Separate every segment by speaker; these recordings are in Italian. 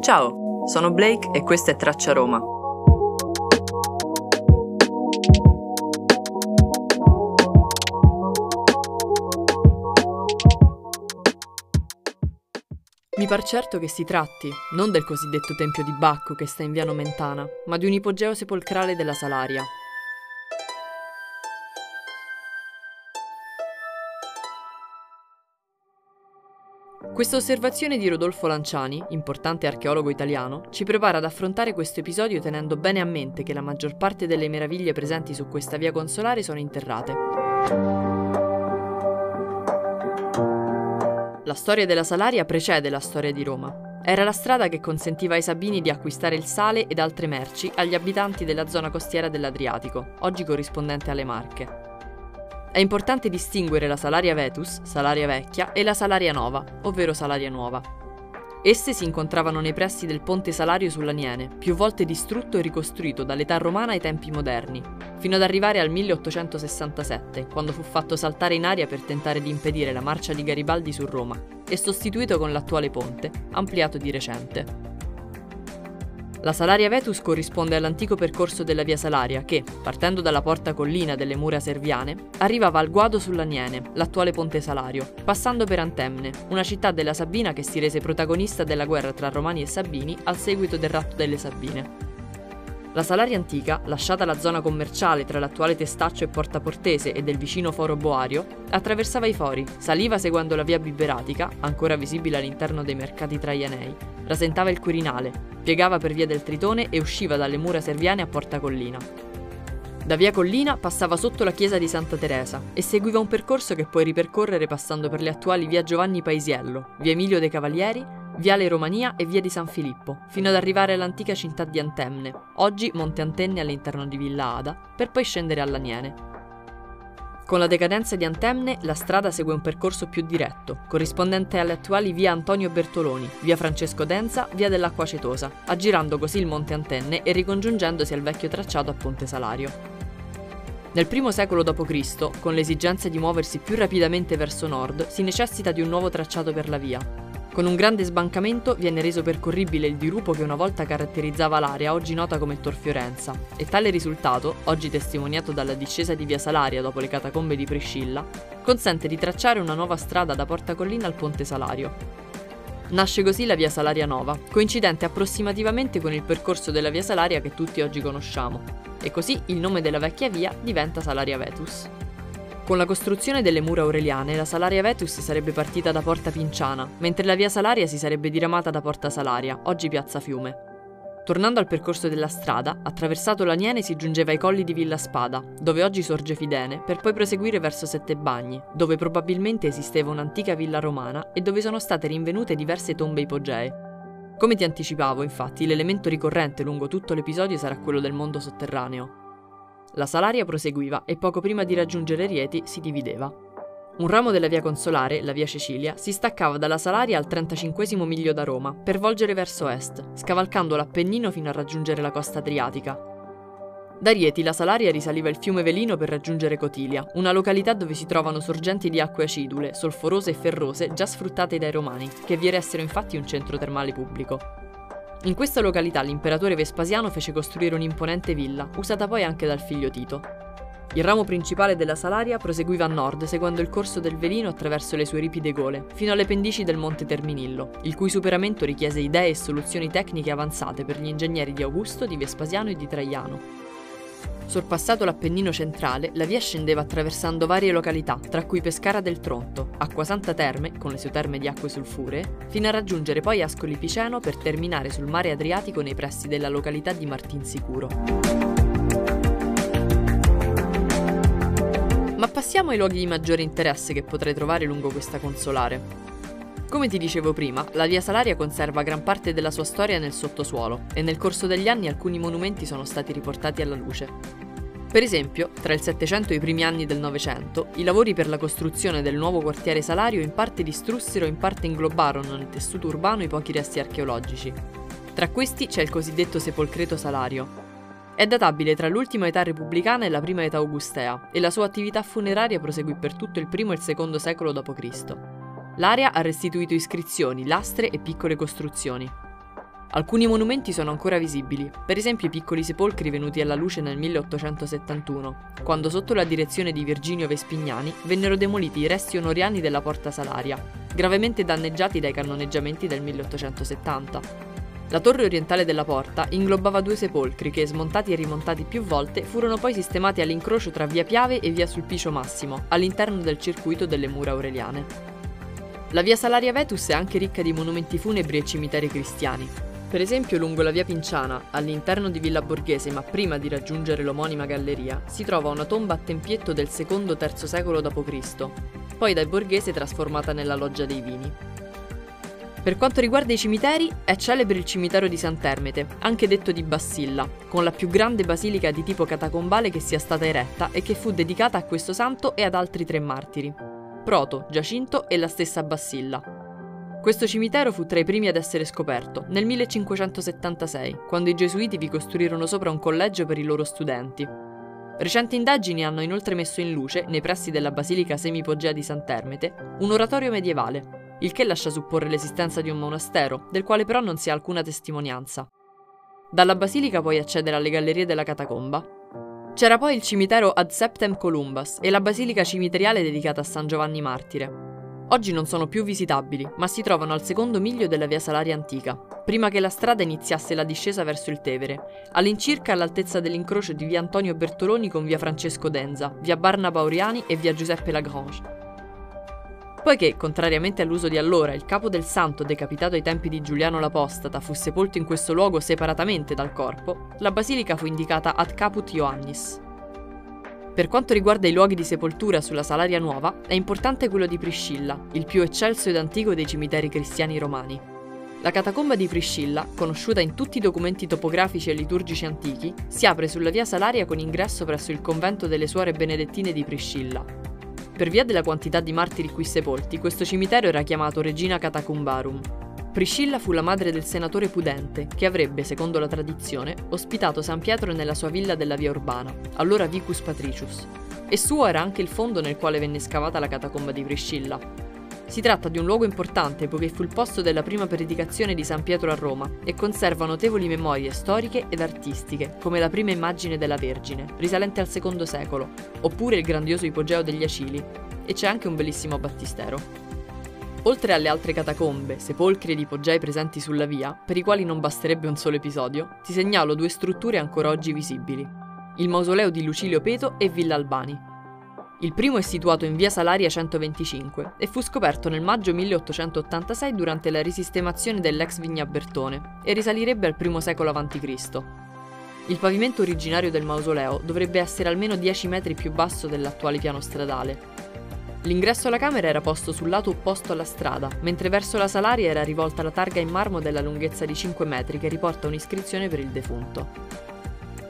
Speaker 1: Ciao, sono Blake e questa è Traccia Roma. Mi par certo che si tratti, non del cosiddetto Tempio di Bacco che sta in via Nomentana, ma di un ipogeo sepolcrale della Salaria, Questa osservazione di Rodolfo Lanciani, importante archeologo italiano, ci prepara ad affrontare questo episodio tenendo bene a mente che la maggior parte delle meraviglie presenti su questa via consolare sono interrate. La storia della Salaria precede la storia di Roma. Era la strada che consentiva ai Sabini di acquistare il sale ed altre merci agli abitanti della zona costiera dell'Adriatico, oggi corrispondente alle Marche. È importante distinguere la Salaria Vetus, Salaria Vecchia, e la Salaria Nova, ovvero Salaria Nuova. Esse si incontravano nei pressi del ponte Salario sull'Aniene, più volte distrutto e ricostruito dall'età romana ai tempi moderni, fino ad arrivare al 1867, quando fu fatto saltare in aria per tentare di impedire la marcia di Garibaldi su Roma, e sostituito con l'attuale ponte, ampliato di recente. La Salaria Vetus corrisponde all'antico percorso della via Salaria che, partendo dalla porta collina delle mura serviane, arrivava al Guado sull'Aniene, l'attuale Ponte Salario, passando per Antemne, una città della Sabina che si rese protagonista della guerra tra Romani e Sabini al seguito del ratto delle Sabine. La Salaria antica, lasciata la zona commerciale tra l'attuale Testaccio e Porta Portese e del vicino Foro Boario, attraversava i fori, saliva seguendo la via Biberatica, ancora visibile all'interno dei mercati traianei, rasentava il Quirinale, piegava per via del Tritone e usciva dalle mura serviane a Porta Collina. Da via Collina passava sotto la chiesa di Santa Teresa e seguiva un percorso che puoi ripercorrere passando per le attuali via Giovanni Paisiello, via Emilio dei Cavalieri Viale Romania e Via di San Filippo, fino ad arrivare all'antica città di Antemne, oggi Monte Antenne all'interno di Villa Ada, per poi scendere all'Aniene. Con la decadenza di Antemne, la strada segue un percorso più diretto, corrispondente alle attuali via Antonio Bertoloni, via Francesco Denza, via dell'Acqua Cetosa, aggirando così il Monte Antenne e ricongiungendosi al vecchio tracciato a Ponte Salario. Nel primo secolo d.C., con l'esigenza di muoversi più rapidamente verso nord, si necessita di un nuovo tracciato per la via, con un grande sbancamento viene reso percorribile il dirupo che una volta caratterizzava l'area oggi nota come Tor Fiorenza, e tale risultato, oggi testimoniato dalla discesa di via Salaria dopo le catacombe di Priscilla, consente di tracciare una nuova strada da Porta Collina al Ponte Salario. Nasce così la via Salaria Nova, coincidente approssimativamente con il percorso della via Salaria che tutti oggi conosciamo, e così il nome della vecchia via diventa Salaria Vetus. Con la costruzione delle mura aureliane, la Salaria Vetus sarebbe partita da Porta Pinciana, mentre la via Salaria si sarebbe diramata da Porta Salaria, oggi Piazza Fiume. Tornando al percorso della strada, attraversato l'Aniene si giungeva ai colli di Villa Spada, dove oggi sorge Fidene, per poi proseguire verso Sette Bagni, dove probabilmente esisteva un'antica villa romana e dove sono state rinvenute diverse tombe ipogee. Come ti anticipavo, infatti, l'elemento ricorrente lungo tutto l'episodio sarà quello del mondo sotterraneo. La Salaria proseguiva e poco prima di raggiungere Rieti si divideva. Un ramo della via Consolare, la via Cecilia, si staccava dalla Salaria al 35 miglio da Roma per volgere verso est, scavalcando l'Appennino fino a raggiungere la costa adriatica. Da Rieti la Salaria risaliva il fiume Velino per raggiungere Cotilia, una località dove si trovano sorgenti di acque acidule, solforose e ferrose già sfruttate dai Romani, che vi eressero infatti un centro termale pubblico. In questa località l'imperatore Vespasiano fece costruire un'imponente villa, usata poi anche dal figlio Tito. Il ramo principale della Salaria proseguiva a nord seguendo il corso del Velino attraverso le sue ripide gole, fino alle pendici del Monte Terminillo, il cui superamento richiese idee e soluzioni tecniche avanzate per gli ingegneri di Augusto, di Vespasiano e di Traiano. Sorpassato l'Appennino centrale, la via scendeva attraversando varie località, tra cui Pescara del Tronto, Acquasanta Terme, con le sue terme di acque sulfuree, fino a raggiungere poi Ascoli Piceno per terminare sul mare Adriatico nei pressi della località di Martinsicuro. Ma passiamo ai luoghi di maggiore interesse che potrei trovare lungo questa consolare. Come ti dicevo prima, la via Salaria conserva gran parte della sua storia nel sottosuolo e nel corso degli anni alcuni monumenti sono stati riportati alla luce. Per esempio, tra il Settecento e i primi anni del Novecento, i lavori per la costruzione del nuovo quartiere Salario in parte distrussero e in parte inglobarono nel tessuto urbano i pochi resti archeologici. Tra questi c'è il cosiddetto sepolcreto Salario. È databile tra l'ultima età repubblicana e la prima età augustea, e la sua attività funeraria proseguì per tutto il primo e il secondo secolo d.C. L'area ha restituito iscrizioni, lastre e piccole costruzioni. Alcuni monumenti sono ancora visibili, per esempio i piccoli sepolcri venuti alla luce nel 1871, quando sotto la direzione di Virginio Vespignani vennero demoliti i resti onoriani della Porta Salaria, gravemente danneggiati dai cannoneggiamenti del 1870. La torre orientale della porta inglobava due sepolcri che, smontati e rimontati più volte, furono poi sistemati all'incrocio tra via Piave e via Sulpicio Massimo, all'interno del circuito delle mura aureliane. La via Salaria Vetus è anche ricca di monumenti funebri e cimiteri cristiani, per esempio, lungo la via Pinciana, all'interno di Villa Borghese, ma prima di raggiungere l'omonima galleria, si trova una tomba a tempietto del secondo-terzo secolo d.C., poi dai Borghese trasformata nella Loggia dei Vini. Per quanto riguarda i cimiteri, è celebre il cimitero di Sant'Ermete, anche detto di Bassilla, con la più grande basilica di tipo catacombale che sia stata eretta e che fu dedicata a questo santo e ad altri tre martiri, Proto, Giacinto e la stessa Bassilla. Questo cimitero fu tra i primi ad essere scoperto, nel 1576, quando i gesuiti vi costruirono sopra un collegio per i loro studenti. Recenti indagini hanno inoltre messo in luce, nei pressi della Basilica Semipogea di Sant'Ermete, un oratorio medievale, il che lascia supporre l'esistenza di un monastero, del quale però non si ha alcuna testimonianza. Dalla basilica puoi accedere alle gallerie della catacomba. C'era poi il cimitero Ad Septem Columbus e la basilica cimiteriale dedicata a San Giovanni Martire. Oggi non sono più visitabili, ma si trovano al secondo miglio della via Salaria antica, prima che la strada iniziasse la discesa verso il Tevere, all'incirca all'altezza dell'incrocio di via Antonio Bertoloni con via Francesco Denza, via Barnaba Oriani e via Giuseppe Lagrange. Poiché, contrariamente all'uso di allora, il capo del santo decapitato ai tempi di Giuliano l'Apostata fu sepolto in questo luogo separatamente dal corpo, la basilica fu indicata ad caput Ioannis, per quanto riguarda i luoghi di sepoltura sulla Salaria Nuova, è importante quello di Priscilla, il più eccelso ed antico dei cimiteri cristiani romani. La catacomba di Priscilla, conosciuta in tutti i documenti topografici e liturgici antichi, si apre sulla via Salaria con ingresso presso il convento delle suore benedettine di Priscilla. Per via della quantità di martiri qui sepolti, questo cimitero era chiamato Regina Catacumbarum, Priscilla fu la madre del senatore Pudente, che avrebbe, secondo la tradizione, ospitato San Pietro nella sua villa della via Urbana, allora Vicus Patricius, e suo era anche il fondo nel quale venne scavata la catacomba di Priscilla. Si tratta di un luogo importante poiché fu il posto della prima predicazione di San Pietro a Roma e conserva notevoli memorie storiche ed artistiche, come la prima immagine della Vergine, risalente al secondo secolo, oppure il grandioso ipogeo degli Acili, e c'è anche un bellissimo battistero. Oltre alle altre catacombe, sepolcri ed ipogei presenti sulla via, per i quali non basterebbe un solo episodio, ti segnalo due strutture ancora oggi visibili. Il mausoleo di Lucilio Peto e Villa Albani. Il primo è situato in via Salaria 125 e fu scoperto nel maggio 1886 durante la risistemazione dell'ex Vigna Bertone e risalirebbe al I secolo a.C. Il pavimento originario del mausoleo dovrebbe essere almeno 10 metri più basso dell'attuale piano stradale L'ingresso alla camera era posto sul lato opposto alla strada, mentre verso la salaria era rivolta la targa in marmo della lunghezza di 5 metri che riporta un'iscrizione per il defunto.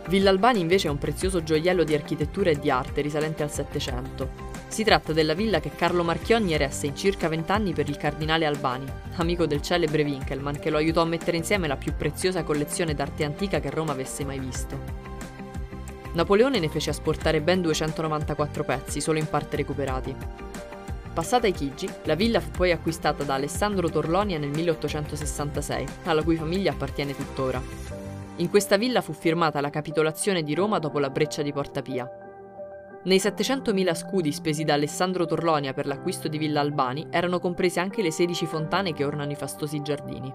Speaker 1: Villa Albani invece è un prezioso gioiello di architettura e di arte risalente al Settecento. Si tratta della villa che Carlo Marchionni eresse in circa vent'anni per il cardinale Albani, amico del celebre Winkelmann che lo aiutò a mettere insieme la più preziosa collezione d'arte antica che Roma avesse mai visto. Napoleone ne fece asportare ben 294 pezzi, solo in parte recuperati. Passata ai Chigi, la villa fu poi acquistata da Alessandro Torlonia nel 1866, alla cui famiglia appartiene tuttora. In questa villa fu firmata la capitolazione di Roma dopo la breccia di Porta Pia. Nei 700.000 scudi spesi da Alessandro Torlonia per l'acquisto di Villa Albani erano comprese anche le 16 fontane che ornano i fastosi giardini.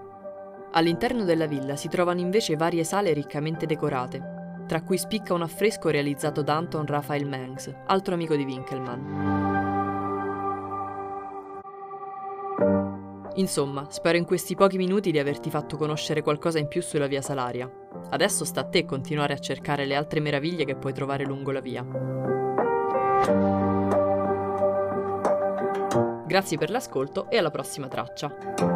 Speaker 1: All'interno della villa si trovano invece varie sale riccamente decorate, tra cui spicca un affresco realizzato da Anton Raphael Mengs, altro amico di Winkelmann. Insomma, spero in questi pochi minuti di averti fatto conoscere qualcosa in più sulla via Salaria. Adesso sta a te continuare a cercare le altre meraviglie che puoi trovare lungo la via. Grazie per l'ascolto e alla prossima traccia.